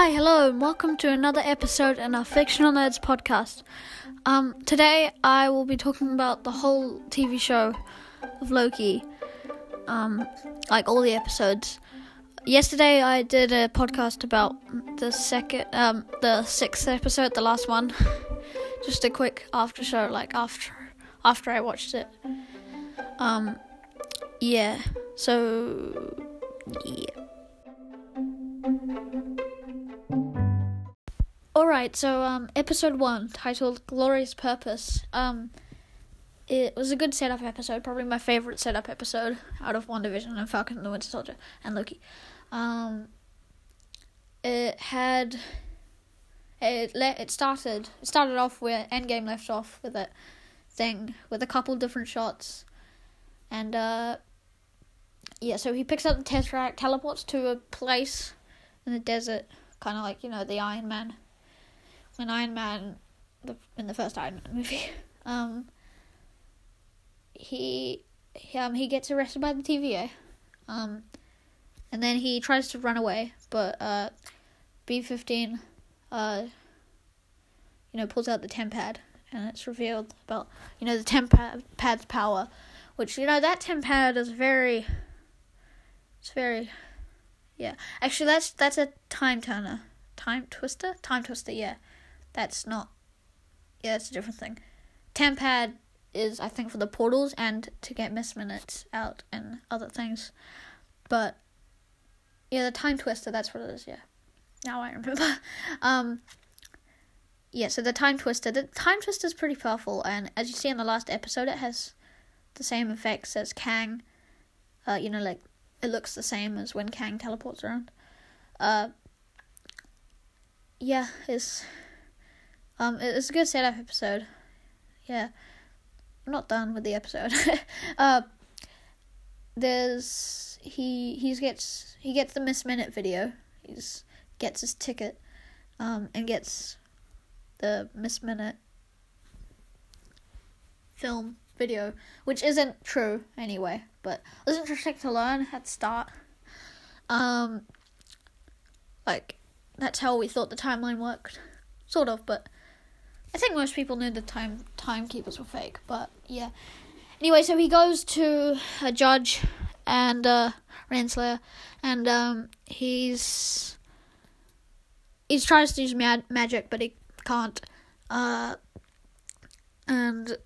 Hi, hello, and welcome to another episode in our Fictional Nerds podcast. Um, today I will be talking about the whole TV show of Loki, um, like all the episodes. Yesterday I did a podcast about the second, um, the sixth episode, the last one. Just a quick after show, like after after I watched it. Um, yeah. So, yeah. Alright, so um episode one, titled Glorious Purpose. Um it was a good setup episode, probably my favourite setup episode out of WandaVision and Falcon and the Winter Soldier and Loki. Um it had it le- it started it started off where Endgame left off with that thing with a couple different shots. And uh yeah, so he picks up the Tesseract, teleports to a place in the desert, kind of like, you know, the Iron Man when Iron Man, the, in the first Iron Man movie, um, he, he um he gets arrested by the TVA, um, and then he tries to run away, but uh, B fifteen, uh, you know, pulls out the TemPad, and it's revealed about you know the TemPad pad's power, which you know that TemPad is very, it's very, yeah. Actually, that's that's a time turner, time twister, time twister, yeah. That's not. Yeah, that's a different thing. TemPad is, I think, for the portals and to get miss minutes out and other things. But yeah, the time twister. That's what it is. Yeah, now I remember. um. Yeah, so the time twister. The time twister is pretty powerful, and as you see in the last episode, it has the same effects as Kang. Uh, you know, like it looks the same as when Kang teleports around. Uh. Yeah, it's um, it's a good setup episode. Yeah, I'm not done with the episode. uh, there's he he gets he gets the Miss Minute video. He's gets his ticket, um, and gets the Miss Minute film video, which isn't true anyway, but it was interesting to learn at the start. Um, like that's how we thought the timeline worked, sort of, but I think most people knew the time timekeepers were fake, but yeah. Anyway, so he goes to a judge and uh Renslayer and um he's he's tries to use mad magic but he can't. Uh and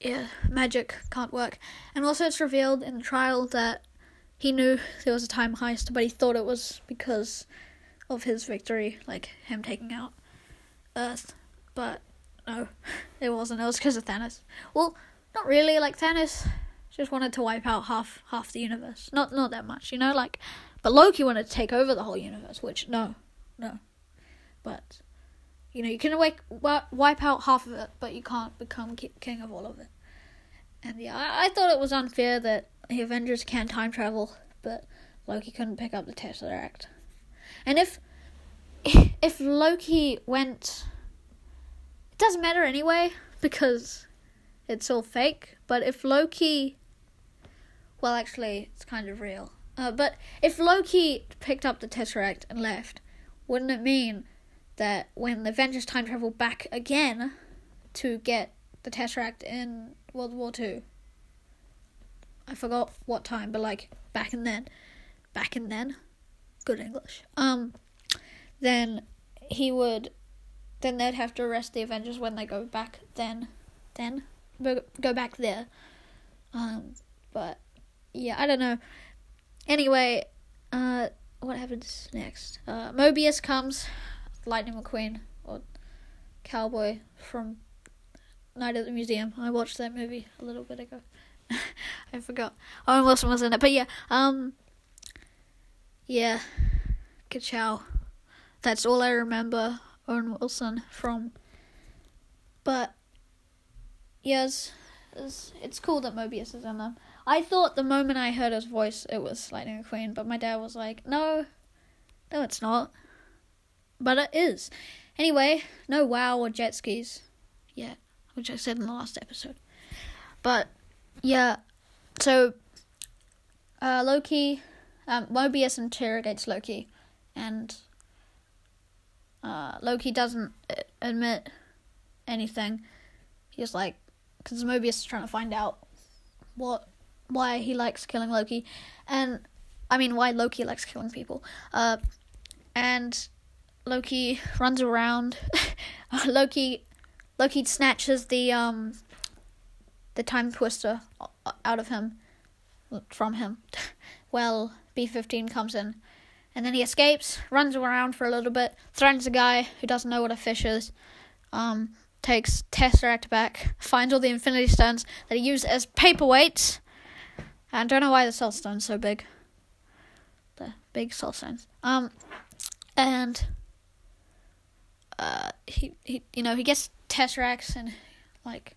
yeah, magic can't work. And also it's revealed in the trial that he knew there was a time heist, but he thought it was because of his victory, like him taking out Earth, but no, it wasn't. It was because of Thanos. Well, not really. Like Thanos just wanted to wipe out half half the universe. Not not that much, you know. Like, but Loki wanted to take over the whole universe. Which no, no. But you know, you can wipe wipe out half of it, but you can't become king of all of it. And yeah, I, I thought it was unfair that the Avengers can time travel, but Loki couldn't pick up the Tesseract. And if if Loki went, it doesn't matter anyway because it's all fake. But if Loki, well, actually, it's kind of real. Uh, but if Loki picked up the Tesseract and left, wouldn't it mean that when the Avengers time travel back again to get the Tesseract in World War Two? I forgot what time, but like back in then, back in then, good English. Um, then he would then they'd have to arrest the Avengers when they go back then then go back there. Um but yeah, I don't know. Anyway, uh what happens next? Uh Mobius comes Lightning McQueen or Cowboy from Night at the Museum. I watched that movie a little bit ago. I forgot. Owen Wilson was in it. But yeah, um yeah. Good chow. That's all I remember Owen Wilson from. But yes, it's, it's cool that Mobius is in them. I thought the moment I heard his voice it was Lightning McQueen, but my dad was like, "No, no, it's not." But it is. Anyway, no wow or jet skis yet, which I said in the last episode. But yeah, so uh, Loki, um, Mobius interrogates Loki, and uh, Loki doesn't admit anything. He's like, because Mobius is trying to find out what why he likes killing Loki, and I mean why Loki likes killing people. Uh, and Loki runs around. Loki Loki snatches the um the time twister out of him from him. well, B15 comes in. And then he escapes, runs around for a little bit, threatens a guy who doesn't know what a fish is, um, takes Tesseract back, finds all the Infinity Stones that he used as paperweights. I don't know why the Soul Stone's so big. The big Soul Stones. Um, and uh, he he you know he gets Tesseracts and like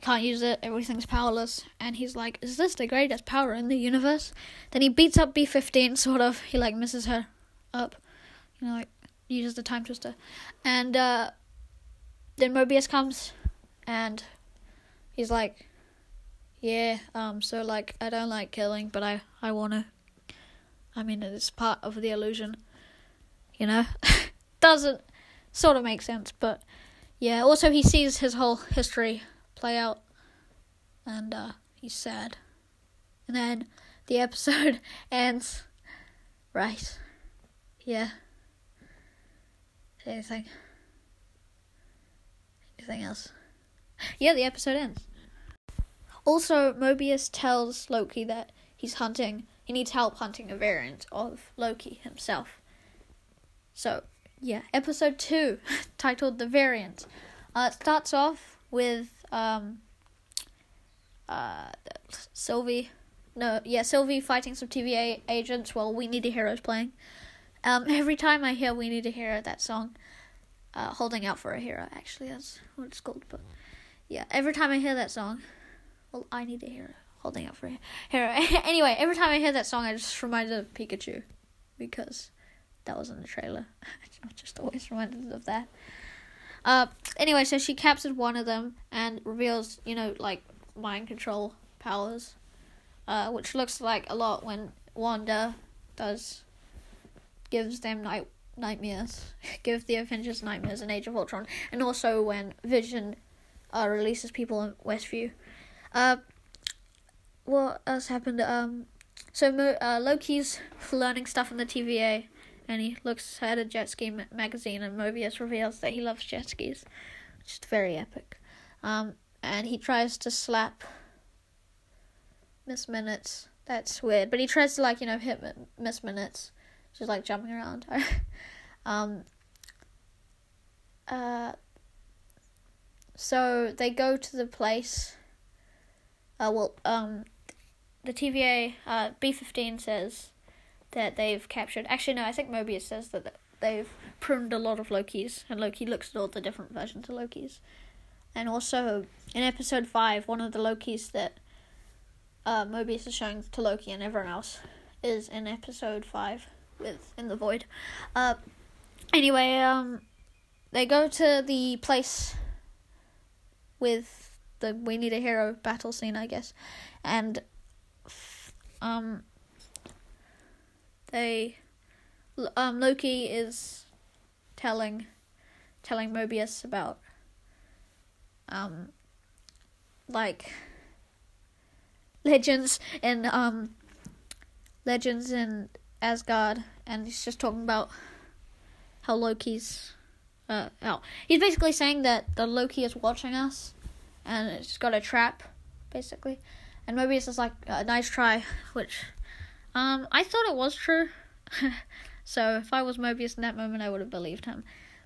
can't use it, everything's powerless, and he's like, Is this the greatest power in the universe? Then he beats up B fifteen, sort of, he like misses her up. You know, like uses the time twister. And uh then Mobius comes and he's like Yeah, um, so like I don't like killing, but I, I wanna I mean it's part of the illusion. You know? Doesn't sort of make sense, but yeah, also he sees his whole history play out, and uh, he's sad. And then the episode ends. Right. Yeah. Anything? Anything else? Yeah, the episode ends. Also, Mobius tells Loki that he's hunting, he needs help hunting a variant of Loki himself. So, yeah, episode 2, titled The Variant. Uh, it starts off with um, uh, Sylvie. No, yeah, Sylvie fighting some TVA agents while We Need a Hero's playing. Um, every time I hear We Need a Hero, that song, uh, Holding Out for a Hero, actually, that's what it's called. But yeah, every time I hear that song, well, I Need a Hero, Holding Out for a Hero. anyway, every time I hear that song, I just reminded of Pikachu because that was in the trailer. I'm just always reminded of that. Uh, anyway, so she captured one of them and reveals, you know, like mind control powers, uh, which looks like a lot when Wanda does gives them night nightmares, give the Avengers nightmares in Age of Ultron, and also when Vision uh, releases people in Westview. Uh, what else happened? Um, so uh, Loki's learning stuff in the TVA and he looks at a jet ski magazine, and Mobius reveals that he loves jet skis, which is very epic. Um, and he tries to slap Miss Minutes. That's weird, but he tries to like you know hit Miss Minutes. She's like jumping around. um. Uh. So they go to the place. Uh, well, um, the TVA, uh, B15 says that they've captured. Actually, no, I think Mobius says that they've pruned a lot of Lokis, and Loki looks at all the different versions of Lokis. And also, in episode 5, one of the Lokis that uh, Mobius is showing to Loki and everyone else is in episode 5 with In the Void. Uh, anyway, um, they go to the place with the We Need a Hero battle scene, I guess, and um, they um Loki is telling telling Mobius about um like legends and um legends in Asgard and he's just talking about how Loki's uh oh he's basically saying that the Loki is watching us and it's got a trap basically. And Mobius is like a nice try which um, I thought it was true. so if I was Mobius in that moment, I would have believed him.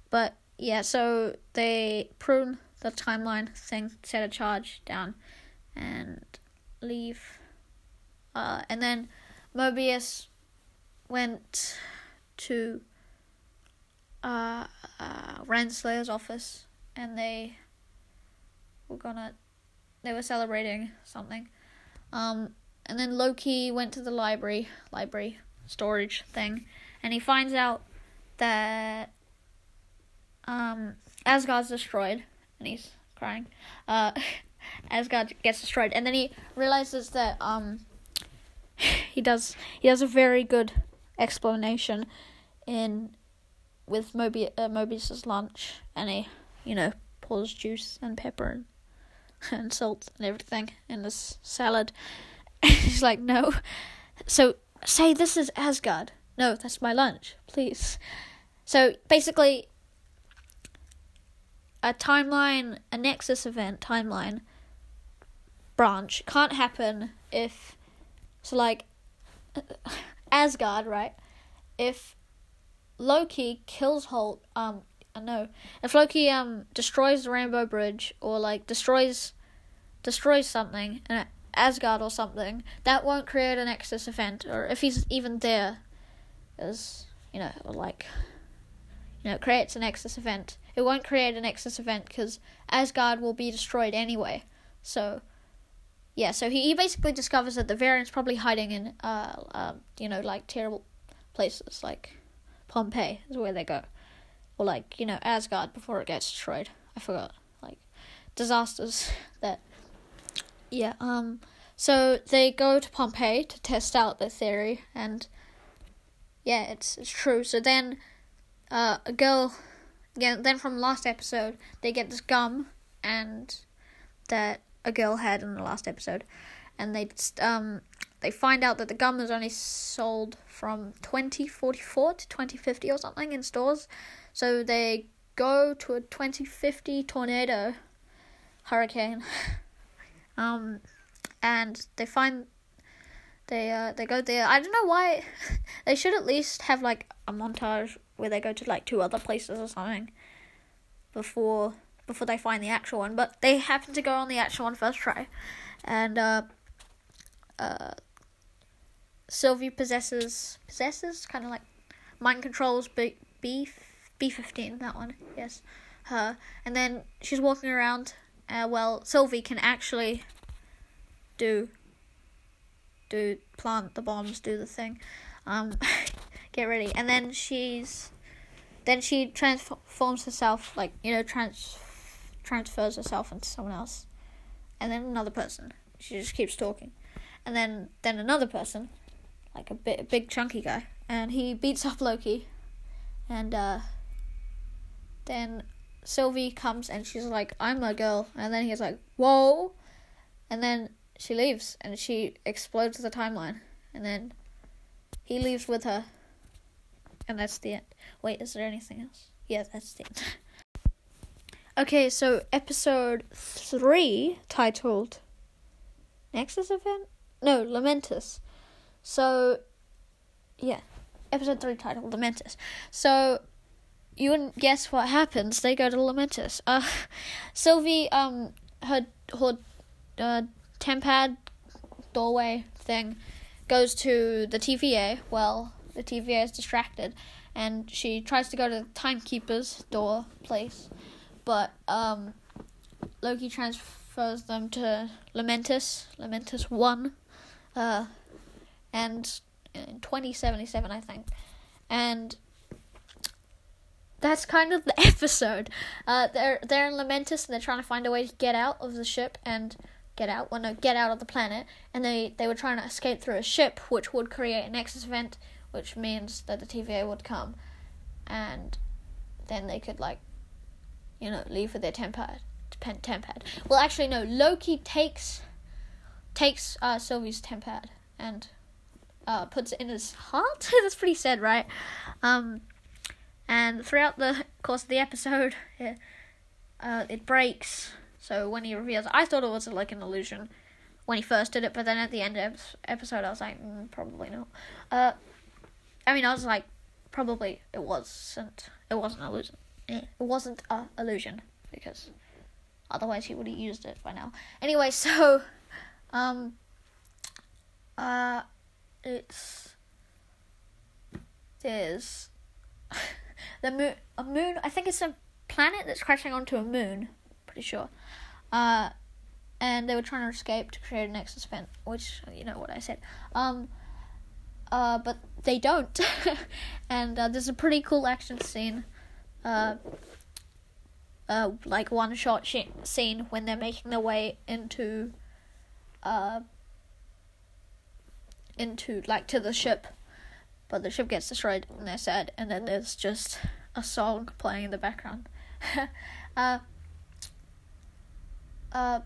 But yeah, so they prune the timeline thing, set a charge down, and leave. Uh, and then Mobius went to uh, uh, Renslayer's office, and they were gonna, they were celebrating something. Um, and then Loki went to the library, library storage thing, and he finds out that um, Asgard's destroyed, and he's crying. Uh, Asgard gets destroyed, and then he realizes that um, he does he does a very good explanation in with Mobi- uh, lunch, and he, you know, pours juice and pepper and, and salt and everything in this salad. he's like, no. So say this is Asgard. No, that's my lunch, please. So basically, a timeline, a Nexus event timeline branch can't happen if, so like, Asgard, right? If Loki kills Hulk, um, I know if Loki um destroys the Rainbow Bridge or like destroys destroys something and Asgard or something, that won't create a Nexus event, or if he's even there, you know, like you know, creates a Nexus event. It won't create a Nexus event because Asgard will be destroyed anyway. So, yeah, so he, he basically discovers that the variant's probably hiding in, uh, uh, you know, like terrible places, like Pompeii is where they go. Or like, you know, Asgard before it gets destroyed. I forgot. Like, disasters that. Yeah, um. So they go to Pompeii to test out their theory, and yeah, it's it's true. So then uh, a girl, yeah, then from last episode, they get this gum and that a girl had in the last episode, and they um they find out that the gum is only sold from 2044 to 2050 or something in stores. So they go to a 2050 tornado hurricane. um and they find they uh they go there. I don't know why they should at least have like a montage where they go to like two other places or something before before they find the actual one. But they happen to go on the actual one first try, and uh, uh, Sylvie possesses possesses kind of like mind controls B B B fifteen that one yes her, and then she's walking around. Uh, well, Sylvie can actually do do plant the bombs, do the thing. Um, get ready. And then she's then she transforms herself like, you know, trans transfers herself into someone else. And then another person. She just keeps talking. And then then another person, like a bit a big chunky guy, and he beats up Loki. And uh then Sylvie comes and she's like, I'm a girl. And then he's like, Whoa. And then she leaves and she explodes the timeline. And then he leaves with her. And that's the end. Wait, is there anything else? Yeah, that's the end. okay, so episode 3, titled Nexus Event? No, Lamentis. So, yeah. Episode 3 titled Lamentis. So, you wouldn't guess what happens. They go to Lamentis. Uh, Sylvie, um, her, her, uh, tempad doorway thing goes to the TVA. Well, the TVA is distracted, and she tries to go to the timekeeper's door place, but um, Loki transfers them to Lamentis, Lamentis One, uh, and in twenty seventy seven, I think, and that's kind of the episode. Uh, they're they're in Lamentis and they're trying to find a way to get out of the ship and get out, well, no, get out of the planet, and they, they were trying to escape through a ship, which would create a Nexus event, which means that the TVA would come, and then they could, like, you know, leave with their tempad. Tempad. Well, actually, no. Loki takes takes uh, Sylvie's tempad and uh, puts it in his heart. That's pretty sad, right? Um, and throughout the course of the episode, it, uh, it breaks so when he reveals, I thought it was like an illusion when he first did it, but then at the end of episode, I was like, mm, probably not. Uh, I mean, I was like, probably it wasn't. It wasn't an illusion. It wasn't a illusion because otherwise he would have used it by now. Anyway, so um, uh, it's there's the moon. A moon. I think it's a planet that's crashing onto a moon. Pretty sure. Uh, and they were trying to escape to create an Nexus event, which you know what I said. Um, uh, but they don't, and uh, there's a pretty cool action scene. Uh, uh, like one shot sh- scene when they're making their way into, uh, into like to the ship, but the ship gets destroyed and they're sad. And then there's just a song playing in the background. uh, uh,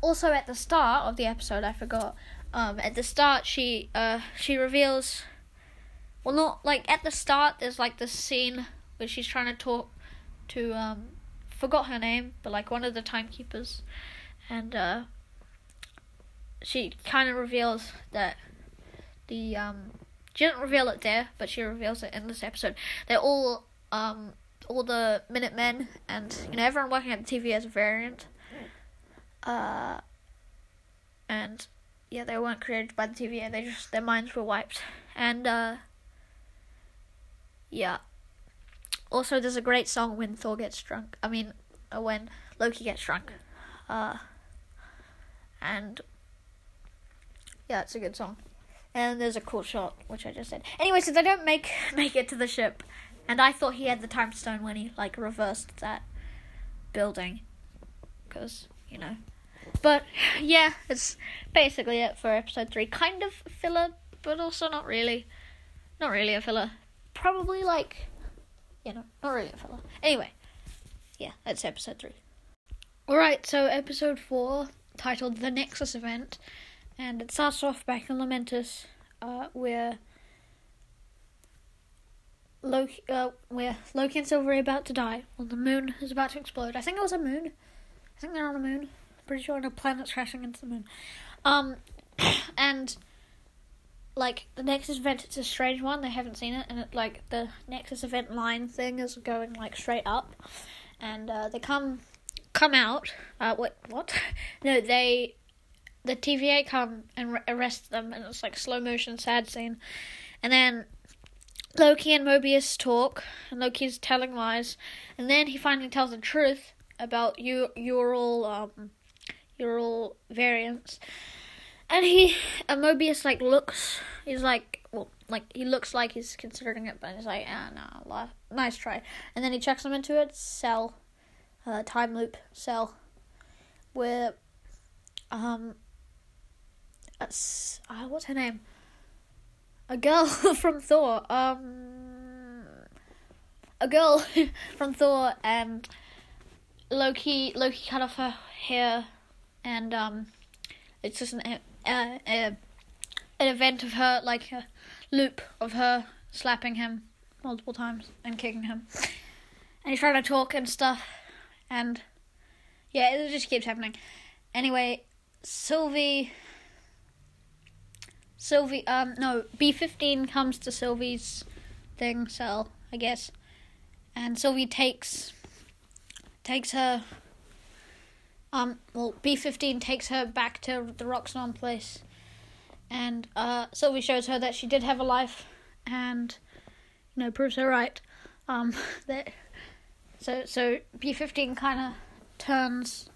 also at the start of the episode, I forgot. Um, at the start, she uh she reveals. Well, not like at the start. There's like this scene where she's trying to talk to um, forgot her name, but like one of the timekeepers, and uh, she kind of reveals that the um, she didn't reveal it there, but she reveals it in this episode. They're all um all the Minutemen and you know everyone working at the TV as a variant. Uh, and yeah, they weren't created by the TVA. They just their minds were wiped, and uh, yeah. Also, there's a great song when Thor gets drunk. I mean, uh, when Loki gets drunk. Uh, and yeah, it's a good song. And there's a cool shot, which I just said. Anyway, so they don't make make it to the ship, and I thought he had the time stone when he like reversed that building, because you know. But yeah, it's basically it for episode three. Kind of filler, but also not really. Not really a filler. Probably like, you know, not really a filler. Anyway, yeah, that's episode three. Alright, so episode four, titled The Nexus Event, and it starts off back in Lamentis, uh, where Loki, uh, where Loki and Sylvie are about to die. Well, the moon is about to explode. I think it was a moon. I think they're on a moon. Pretty sure a planet's crashing into the moon. Um, and like the Nexus event, it's a strange one. They haven't seen it, and it like the Nexus event line thing is going like straight up, and uh, they come come out. Uh, what what? no, they the TVA come and arrest them, and it's like slow motion sad scene, and then Loki and Mobius talk, and Loki's telling lies, and then he finally tells the truth about you. All um, all variants, and he and Mobius like looks. He's like, well, like he looks like he's considering it, but he's like, ah, no, nice try. And then he checks them into it cell, uh, time loop cell, where, um, uh, what's her name? a girl from Thor, um, a girl from Thor, and Loki. Loki cut off her hair, and um, it's just an uh, uh, an event of her, like a loop of her slapping him multiple times and kicking him, and he's trying to talk and stuff, and yeah, it just keeps happening. Anyway, Sylvie Sylvie, um, no, B15 comes to Sylvie's thing cell, I guess, and Sylvie takes takes her. Um, well, B15 takes her back to the Roxxon place, and uh, Sylvie shows her that she did have a life, and you know proves her right. Um, that so so B15 kind of turns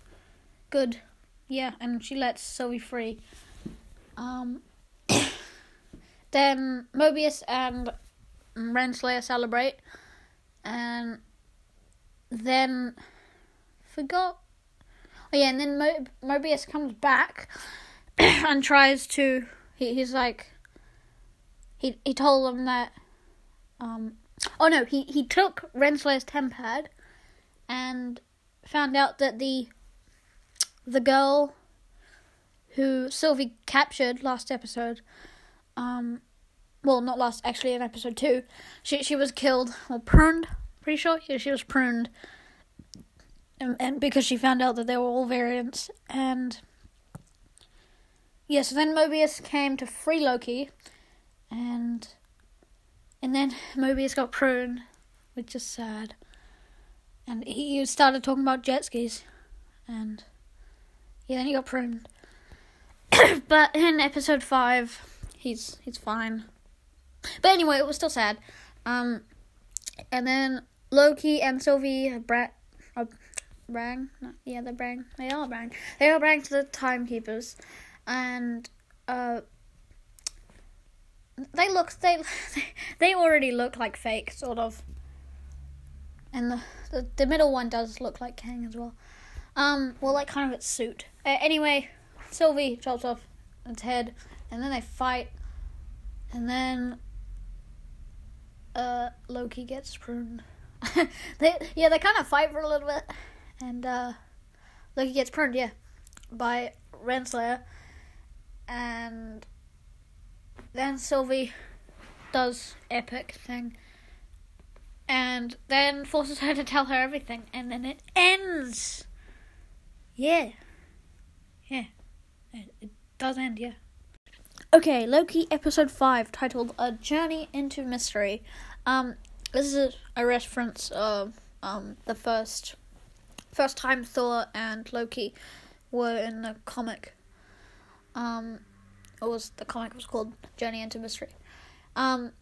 good, yeah, and she lets Sylvie free. Um, then Mobius and Renslayer celebrate, and then forgot. Oh yeah, and then Mo- Mobius comes back and tries to. He, he's like. He he told them that. Um. Oh no, he he took Renslayer's tempad, and found out that the. The girl who Sylvie captured last episode, um, well, not last, actually in episode two, she she was killed or pruned. Pretty sure, yeah, she was pruned, and, and because she found out that they were all variants, and yeah, so then Mobius came to free Loki, and and then Mobius got pruned, which is sad, and he started talking about jet skis, and yeah, then he got pruned. but in episode five, he's he's fine. But anyway, it was still sad. Um, and then Loki and Sylvie bra- uh, rang. No, yeah, they rang. They all rang. They all rang to the timekeepers, and uh, they look they they already look like fake, sort of. And the, the the middle one does look like Kang as well. Um, well, like kind of its suit. Uh, anyway, Sylvie chops off its head, and then they fight, and then uh, Loki gets pruned. they yeah, they kind of fight for a little bit, and uh, Loki gets pruned. Yeah, by Renslayer, and then Sylvie does epic thing, and then forces her to tell her everything, and then it ends. Yeah, yeah, it, it does end. Yeah. Okay, Loki episode 5 titled A Journey into Mystery. Um this is a reference of um the first first time Thor and Loki were in the comic. Um it was the comic was called Journey into Mystery. Um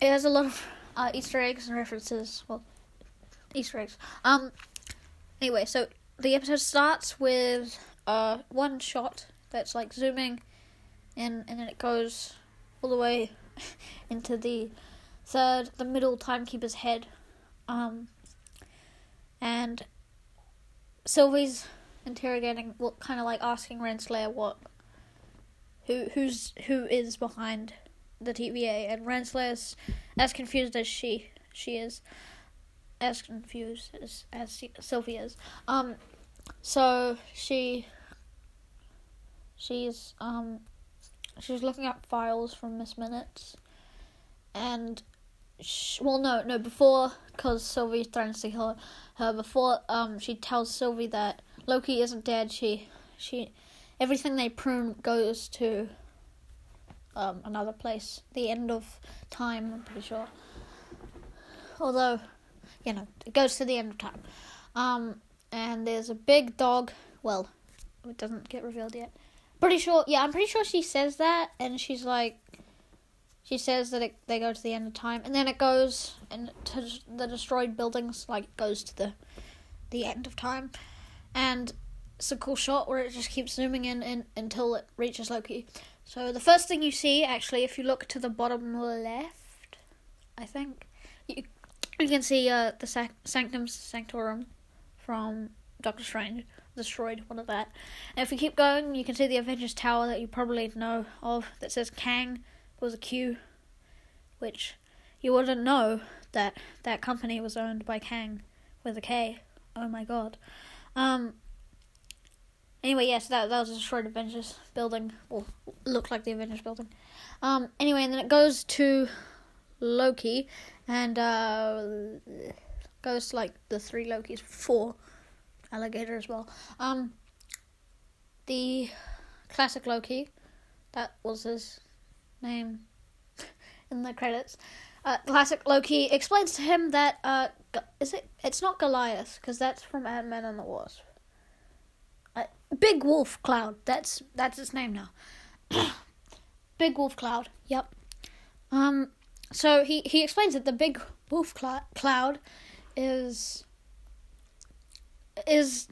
it has a lot of uh, Easter eggs and references. Well, Easter eggs. Um anyway, so the episode starts with uh one shot that's like zooming and and then it goes all the way into the third, the middle timekeeper's head, um, and Sylvie's interrogating, well, kind of like asking Renslayer what, who who's who is behind the TVA, and Renslayer's as confused as she she is, as confused as as Sylvie is. Um, so she she's um she was looking up files from Miss Minutes, and she, well, no, no, before because Sylvie threatens to kill her. Before um, she tells Sylvie that Loki isn't dead. She, she, everything they prune goes to um another place. The end of time. I'm pretty sure. Although, you know, it goes to the end of time. Um, and there's a big dog. Well, it doesn't get revealed yet pretty sure. Yeah, I'm pretty sure she says that, and she's like, she says that it, they go to the end of time, and then it goes and to the destroyed buildings, like goes to the the end of time, and it's a cool shot where it just keeps zooming in, in until it reaches Loki. So the first thing you see, actually, if you look to the bottom left, I think you you can see uh, the sac- Sanctum Sanctorum from Doctor Strange destroyed one of that. And if we keep going, you can see the Avengers Tower that you probably know of that says Kang was a Q, which you wouldn't know that that company was owned by Kang with a K. Oh my god. Um. Anyway, yes, that that was a destroyed Avengers building, or looked like the Avengers building. Um. Anyway, and then it goes to Loki, and uh, goes to like the three Lokis, four alligator as well. Um, the classic Loki, that was his name in the credits. Uh, classic Loki explains to him that uh, is it? It's not Goliath because that's from Ant Man and the Wasp. Uh, Big Wolf Cloud. That's that's its name now. big Wolf Cloud. Yep. Um. So he he explains that the Big Wolf cl- Cloud is is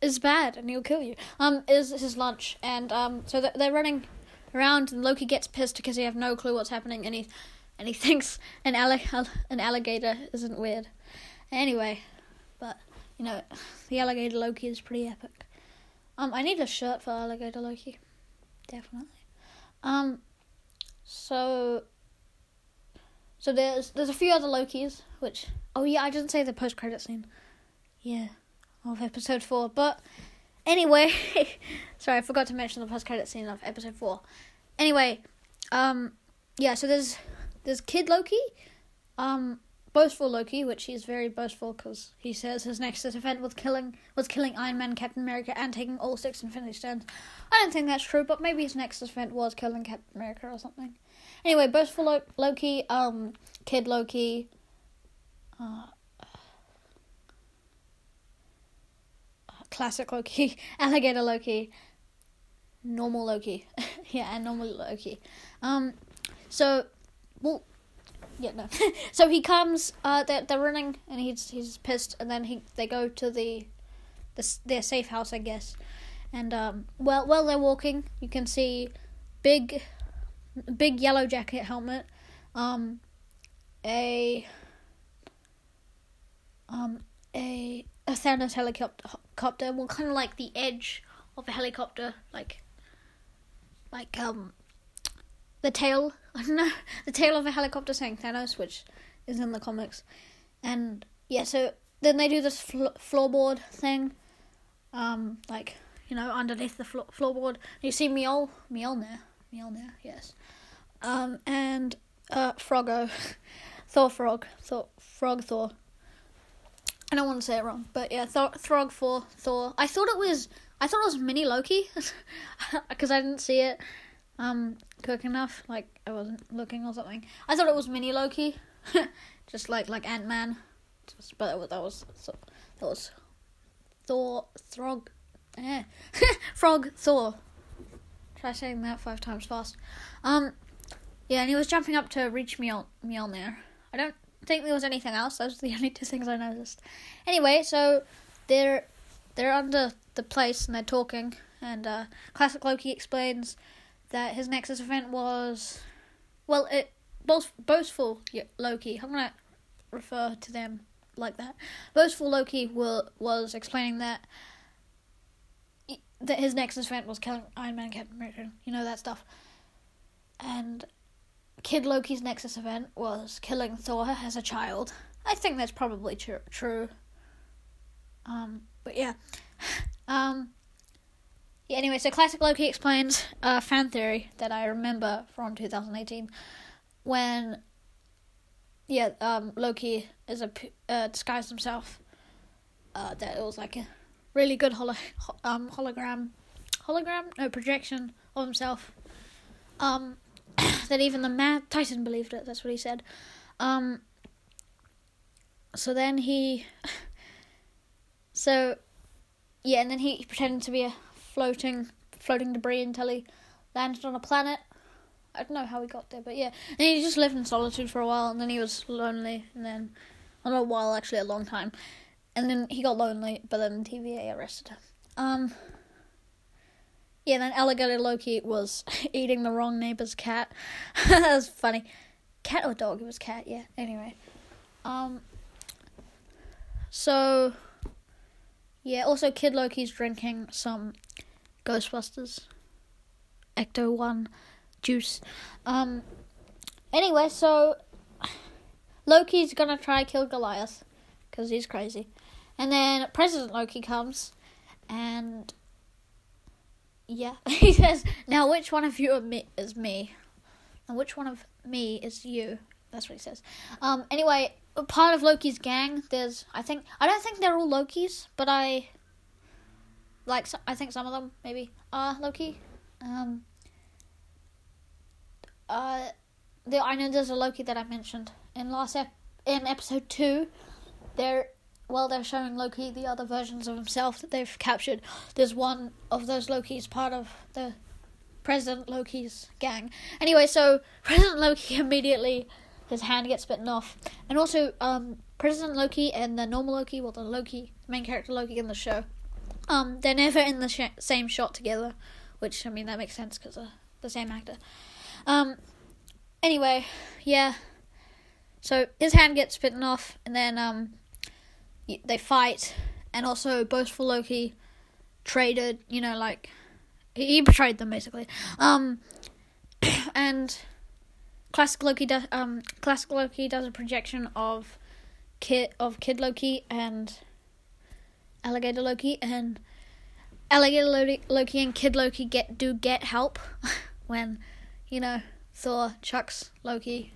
is bad and he'll kill you. Um, is his lunch, and um, so they're running around, and Loki gets pissed because he have no clue what's happening, and he and he thinks an allig- an alligator isn't weird. Anyway, but you know, the alligator Loki is pretty epic. Um, I need a shirt for alligator Loki, definitely. Um, so so there's there's a few other Lokis, which oh yeah, I didn't say the post credit scene. Yeah of episode four. But anyway, sorry, I forgot to mention the post credit scene of episode four. Anyway, um, yeah, so there's there's Kid Loki, um, boastful Loki, which he's very boastful because he says his Nexus event was killing was killing Iron Man, Captain America, and taking all six Infinity Stones. I don't think that's true, but maybe his Nexus event was killing Captain America or something. Anyway, boastful Loki, um, Kid Loki, uh, classic Loki, alligator Loki, normal Loki, yeah, and normal Loki. Um, so, well, yeah, no. so he comes. Uh, they're they're running, and he's he's pissed, and then he they go to the, the their safe house, I guess, and um, well, while they're walking, you can see big, big yellow jacket helmet, um, a um a a Thanos helicopter, well, kind of like the edge of a helicopter, like, like um, the tail. I don't know, the tail of a helicopter saying Thanos, which is in the comics, and yeah, so then they do this fl- floorboard thing, um, like you know underneath the flo- floorboard. You see Mjol Mjolnir, Mjolnir, yes, um, and uh, Froggo, Thor Frog, Thor Frog Thor. I don't want to say it wrong, but yeah, Thor, Throg for Thor. I thought it was I thought it was mini Loki because I didn't see it um quick enough. Like I wasn't looking or something. I thought it was mini Loki, just like like Ant Man, but that was that was that was Thor Throg, eh. Frog Thor. Try saying that five times fast. Um, yeah, and he was jumping up to reach Mjol- Mjolnir. I don't think there was anything else. Those are the only two things I noticed. Anyway, so they're they're under the place and they're talking, and uh, classic Loki explains that his Nexus event was, well, it both boastful Loki. I'm gonna refer to them like that. Boastful Loki will, was explaining that that his Nexus event was killing Iron Man, Captain America, you know that stuff, and Kid Loki's Nexus event was killing Thor as a child. I think that's probably tr- true. Um, but yeah. Um, yeah, anyway, so Classic Loki explains a fan theory that I remember from 2018 when, yeah, um, Loki is a uh, disguised himself. Uh, that it was like a really good holo- um, hologram, hologram, no projection of himself. Um, that even the Mad Titan believed it. That's what he said. Um. So then he. so, yeah, and then he pretended to be a floating, floating debris until he landed on a planet. I don't know how he got there, but yeah, and he just lived in solitude for a while, and then he was lonely, and then, know, a while actually, a long time, and then he got lonely, but then TVA arrested him. Um. Yeah, then alligator Loki was eating the wrong neighbor's cat. that was funny. Cat or dog? It was cat. Yeah. Anyway, um. So, yeah. Also, Kid Loki's drinking some Ghostbusters Ecto One juice. Um. Anyway, so Loki's gonna try kill Goliath because he's crazy, and then President Loki comes, and yeah, he says, now which one of you me is me? And which one of me is you? That's what he says. Um, anyway, part of Loki's gang, there's, I think, I don't think they're all Lokis, but I, like, I think some of them maybe are Loki. Um, uh, the, I know there's a Loki that I mentioned in last ep- in episode two. There while they're showing Loki the other versions of himself that they've captured, there's one of those Lokis part of the President Loki's gang. Anyway, so President Loki immediately his hand gets bitten off, and also um, President Loki and the normal Loki, well the Loki main character Loki in the show, um, they're never in the sh- same shot together, which I mean that makes sense because they're the same actor. Um, anyway, yeah. So his hand gets bitten off, and then um, they fight, and also boastful Loki traded. You know, like he betrayed them basically. Um, and classic Loki does um classic Loki does a projection of kid of Kid Loki and Alligator Loki and Alligator Loki, Loki and Kid Loki get do get help when you know Thor chucks Loki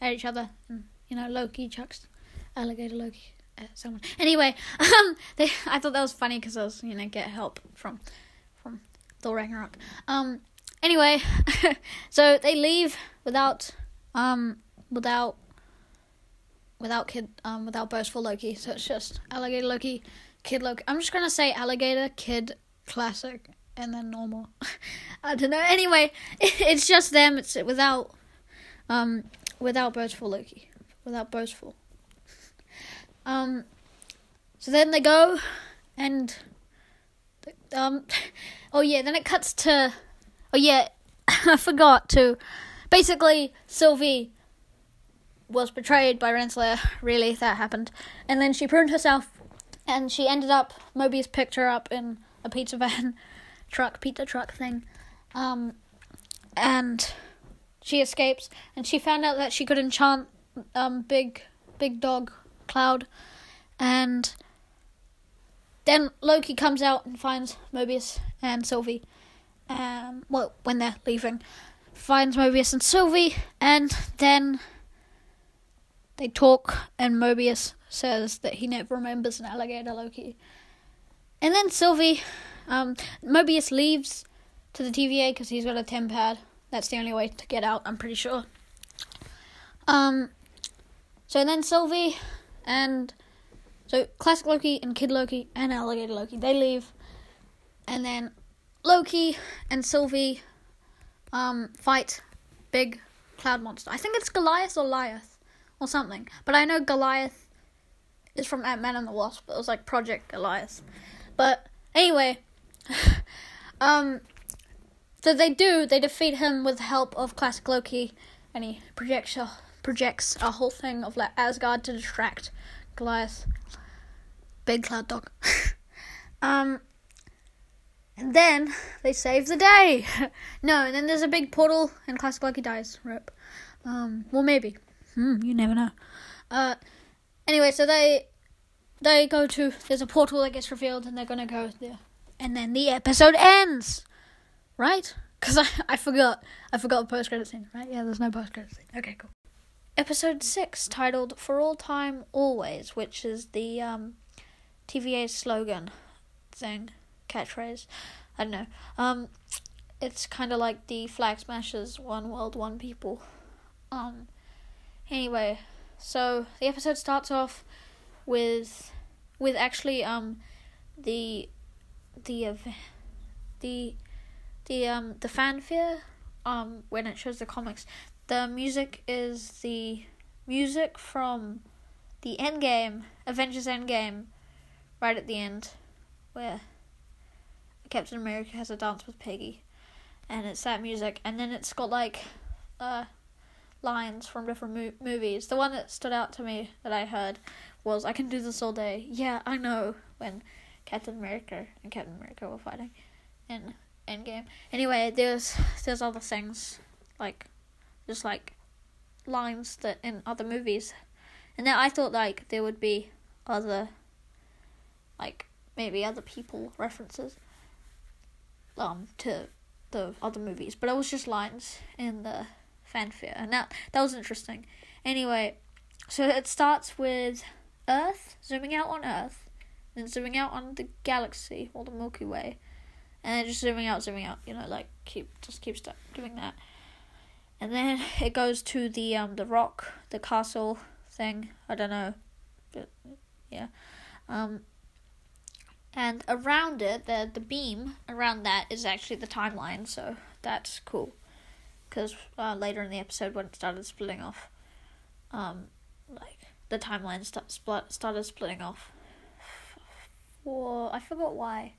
at each other and you know Loki chucks Alligator Loki someone. Anyway, um, they, I thought that was funny because I was, you know, get help from, from Thor Ragnarok. Um, anyway, so they leave without, um, without, without kid, um, without boastful Loki. So it's just alligator Loki, kid Loki. I'm just gonna say alligator, kid, classic, and then normal. I don't know. Anyway, it's just them. It's without, um, without boastful Loki, without boastful. Um, so then they go, and um, oh yeah, then it cuts to, oh yeah, I forgot to, basically Sylvie was betrayed by Renslayer. Really, that happened, and then she pruned herself, and she ended up. Mobius picked her up in a pizza van, truck, pizza truck thing, um, and she escapes, and she found out that she could enchant um big big dog Cloud, and then Loki comes out and finds Mobius and Sylvie. Um, well, when they're leaving, finds Mobius and Sylvie, and then they talk, and Mobius says that he never remembers an alligator Loki. And then Sylvie, um, Mobius leaves to the TVA because he's got a TemPad. That's the only way to get out, I'm pretty sure. Um, so then Sylvie and so classic Loki and Kid Loki and Alligator Loki they leave, and then Loki and Sylvie um fight big cloud monster. I think it's Goliath or Liath or something, but I know Goliath is from Ant Man and the Wasp. It was like Project Goliath, but anyway, um, so they do they defeat him with the help of classic Loki, and he projects projects a whole thing of like Asgard to distract Goliath. Big cloud dog. um, and then they save the day. no, and then there's a big portal, and Classic Loki dies. Rip. Um, well, maybe. Hmm, you never know. Uh, anyway, so they they go to there's a portal that gets revealed, and they're gonna go there, and then the episode ends. Right? Because I I forgot I forgot the post credit scene. Right? Yeah, there's no post credit scene. Okay, cool. Episode six, titled "For All Time Always," which is the um TVA slogan thing, catchphrase. I don't know. Um, it's kind of like the Flag Smashers, one world, one people. Um, anyway, so the episode starts off with with actually um the the the the um the fanfare um when it shows the comics. The music is the music from the Endgame, Avengers Endgame right at the end where Captain America has a dance with Peggy, and it's that music, and then it's got like uh, lines from different mo- movies. The one that stood out to me that I heard was "I can do this all day." Yeah, I know when Captain America and Captain America were fighting in Endgame. Anyway, there's there's other things like just like lines that in other movies, and then I thought like there would be other like maybe other people references um to the other movies, but it was just lines in the fanfare, and that that was interesting. Anyway, so it starts with Earth zooming out on Earth, then zooming out on the galaxy or the Milky Way, and then just zooming out, zooming out. You know, like keep just keep doing that, and then it goes to the um the rock, the castle thing. I don't know, but yeah, um and around it, the the beam around that is actually the timeline. So that's cool, because uh, later in the episode when it started splitting off, um, like the timeline st- started splitting off. Well, I forgot why,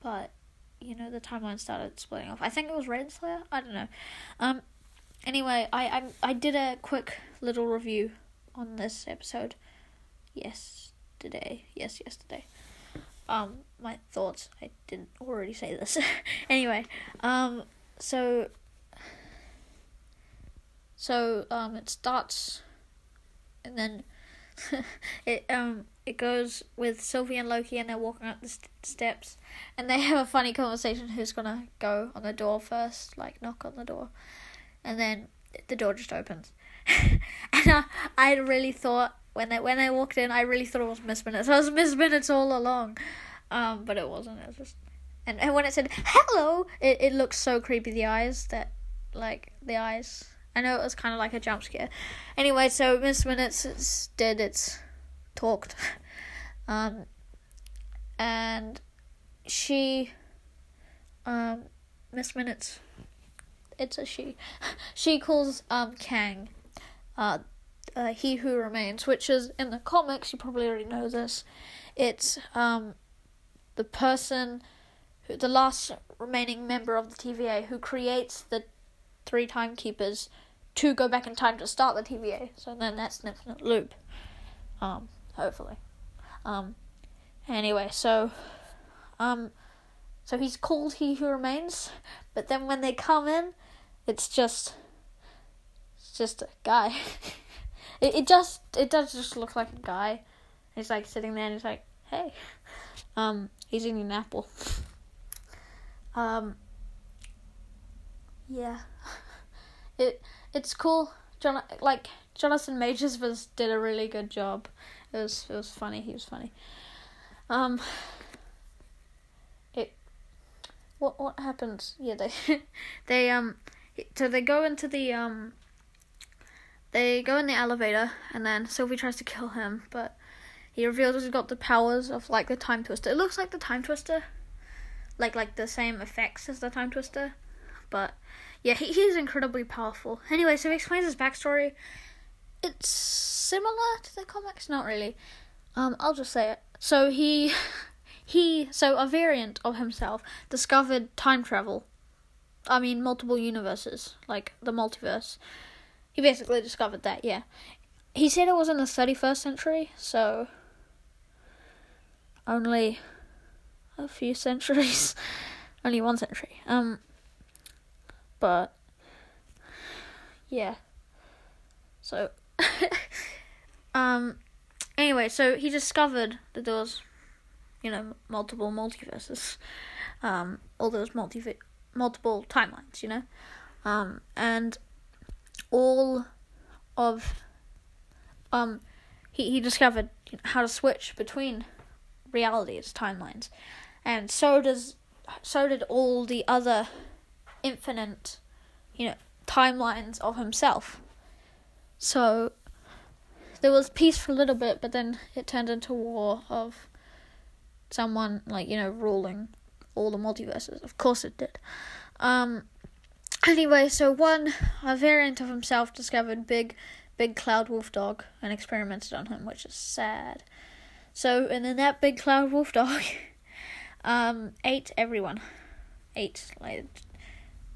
but you know the timeline started splitting off. I think it was Renslayer. I don't know. Um, anyway, I I I did a quick little review on this episode. Yes, yesterday. Yes, yesterday. Um, my thoughts. I didn't already say this. anyway, um, so so um, it starts, and then it um it goes with Sylvie and Loki, and they're walking up the st- steps, and they have a funny conversation. Who's gonna go on the door first? Like knock on the door, and then the door just opens, and I, I really thought when I when I walked in, I really thought it was Miss Minutes. I was Miss Minutes all along, um, but it wasn't. It was just, and, and when it said hello, it it looked so creepy. The eyes that, like the eyes. I know it was kind of like a jump scare. Anyway, so Miss Minutes did its talked, um, and she, um, Miss Minutes, it's a she. She calls um Kang, uh, uh, He Who Remains, which is in the comics. You probably already know this. It's um, the person, who, the last remaining member of the TVA, who creates the three timekeepers to go back in time to start the TVA. So then that's an infinite loop. Um, hopefully. Um, anyway, so um, so he's called He Who Remains, but then when they come in, it's just it's just a guy. it it just it does just look like a guy. He's like sitting there and he's like, hey, um, he's eating an apple. Um, yeah, it it's cool. John like Jonathan Majors was did a really good job. It was it was funny. He was funny. Um, it what what happens? Yeah, they they um so they go into the um they go in the elevator and then Sylvie tries to kill him, but he reveals he's got the powers of like the time twister. It looks like the time twister. Like like the same effects as the time twister. But yeah, he, he's incredibly powerful. Anyway, so he explains his backstory. It's similar to the comics, not really. Um, I'll just say it. So he he so a variant of himself discovered time travel. I mean multiple universes, like the multiverse. He basically discovered that, yeah. He said it was in the 31st century, so only a few centuries, only one century. Um, but yeah. So, um, anyway, so he discovered that there was, you know, multiple multiverses, um, all those multi multiple timelines, you know, um, and all of, um, he he discovered how to switch between realities, timelines, and so does so did all the other infinite, you know, timelines of himself. So there was peace for a little bit, but then it turned into war of someone like you know ruling all the multiverses. Of course it did. Um. Anyway, so one a variant of himself discovered big, big cloud wolf dog and experimented on him, which is sad. So, and then that big cloud wolf dog um, ate everyone. Ate, like,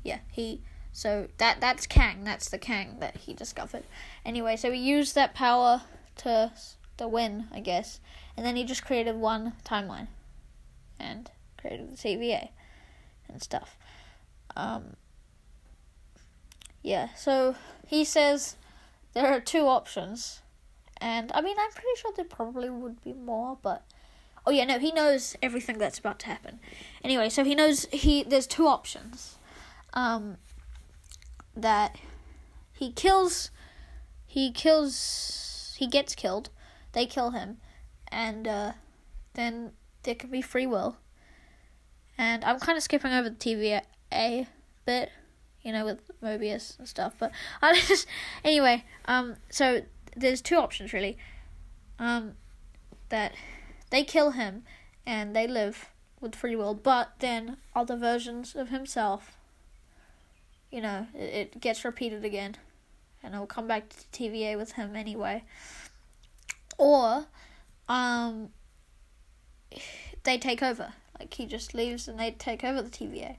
yeah, he. So that that's Kang. That's the Kang that he discovered. Anyway, so he used that power to to win, I guess, and then he just created one timeline, and created the TVA and stuff. Um, yeah, so he says there are two options and I mean, I'm pretty sure there probably would be more, but oh yeah, no, he knows everything that's about to happen. Anyway, so he knows he there's two options. Um, that he kills, he kills, he gets killed. They kill him, and uh, then there can be free will. And I'm kind of skipping over the TVA bit, you know, with Mobius and stuff. But I just anyway. Um, so there's two options really. Um, that they kill him and they live with free will, but then other versions of himself, you know, it, it gets repeated again, and it'll come back to TVA with him anyway. Or, um, they take over. Like he just leaves and they take over the TVA.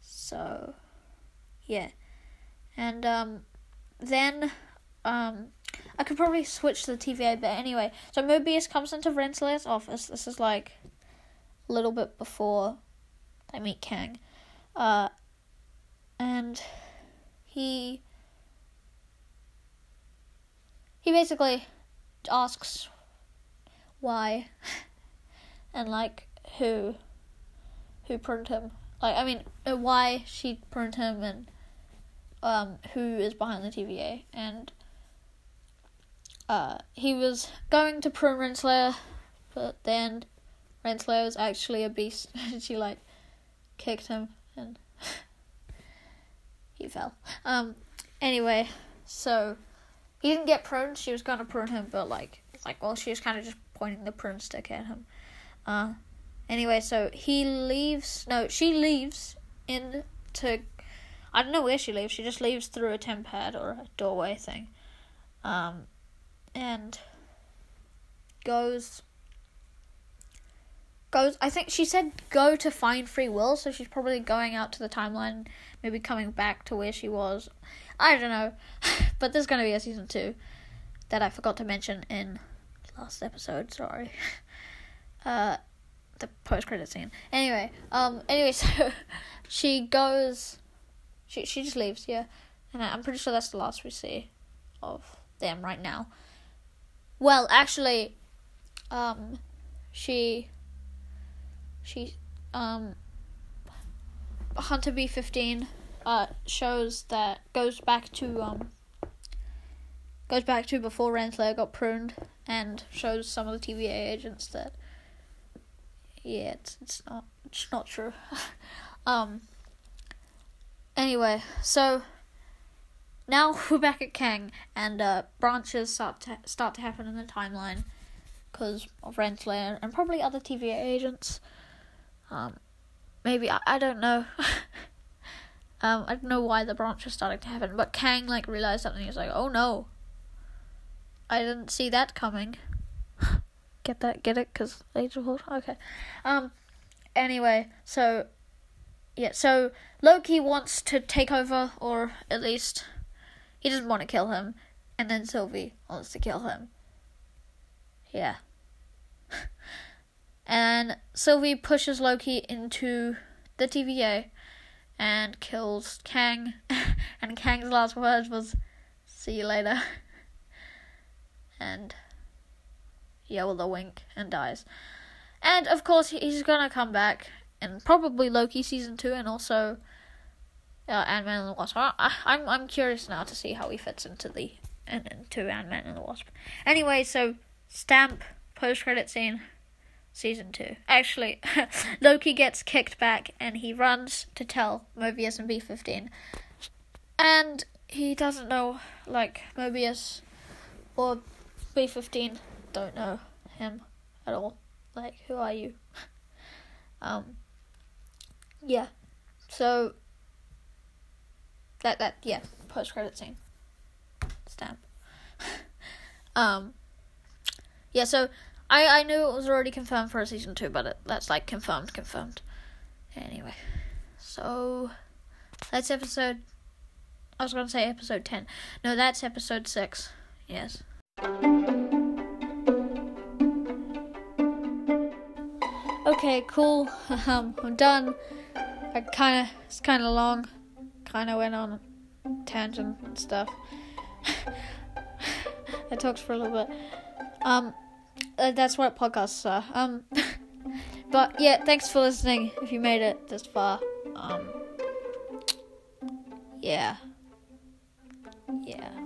So, yeah, and um, then um, I could probably switch to the TVA, but anyway. So Mobius comes into Renslayer's office. This is like a little bit before they meet Kang. Uh, and he he basically asks why and like who who pruned him. Like I mean, uh, why she pruned him and um who is behind the TVA and uh, he was going to prune Renslayer, but then Renslayer was actually a beast, and she like kicked him and he fell. Um, anyway, so he didn't get pruned. She was gonna prune him, but like, like, well, she was kind of just pointing the prune stick at him. Uh, anyway, so he leaves. No, she leaves into. I don't know where she leaves. She just leaves through a TemPad or a doorway thing. Um, and goes goes I think she said go to find free will, so she's probably going out to the timeline, maybe coming back to where she was. I don't know. but there's gonna be a season two that I forgot to mention in last episode, sorry. Uh the post credit scene. Anyway, um anyway, so she goes she she just leaves, yeah. and I'm pretty sure that's the last we see of them right now. Well, actually, um, she, she, um, Hunter B fifteen, uh, shows that goes back to um, goes back to before Renslayer got pruned, and shows some of the TVA agents that, yeah, it's it's not it's not true. um. Anyway, so now we're back at Kang, and uh, branches start to start to happen in the timeline because of Renslayer and probably other TVA agents. Um, maybe I, I don't know. um, I don't know why the branch is starting to happen, but Kang like realized something. He's like, "Oh no, I didn't see that coming." get that? Get it? Cause Age of Ultron. Okay. Um. Anyway, so yeah, so Loki wants to take over, or at least he doesn't want to kill him, and then Sylvie wants to kill him. Yeah. and Sylvie pushes Loki into the TVA and kills Kang, and Kang's last words was, "See you later." and yeah, with a wink, and dies. And of course, he's gonna come back, and probably Loki season two, and also uh, Ant Man and the Wasp. I, I'm I'm curious now to see how he fits into the and into Ant Man and the Wasp. Anyway, so stamp post credit scene, season two. Actually, Loki gets kicked back and he runs to tell Mobius and B fifteen, and he doesn't know like Mobius or B fifteen don't know him at all. Like, who are you? um. Yeah. So that that yeah post credit scene stamp. um, yeah. So I I knew it was already confirmed for a season two, but it, that's like confirmed, confirmed. Anyway, so that's episode. I was gonna say episode ten. No, that's episode six. Yes. Okay, cool. Um, I'm done. I kind of it's kind of long kind of went on tangent and stuff. I talked for a little bit. Um, uh, that's what podcasts are. Um, but yeah, thanks for listening. If you made it this far, um, yeah, yeah.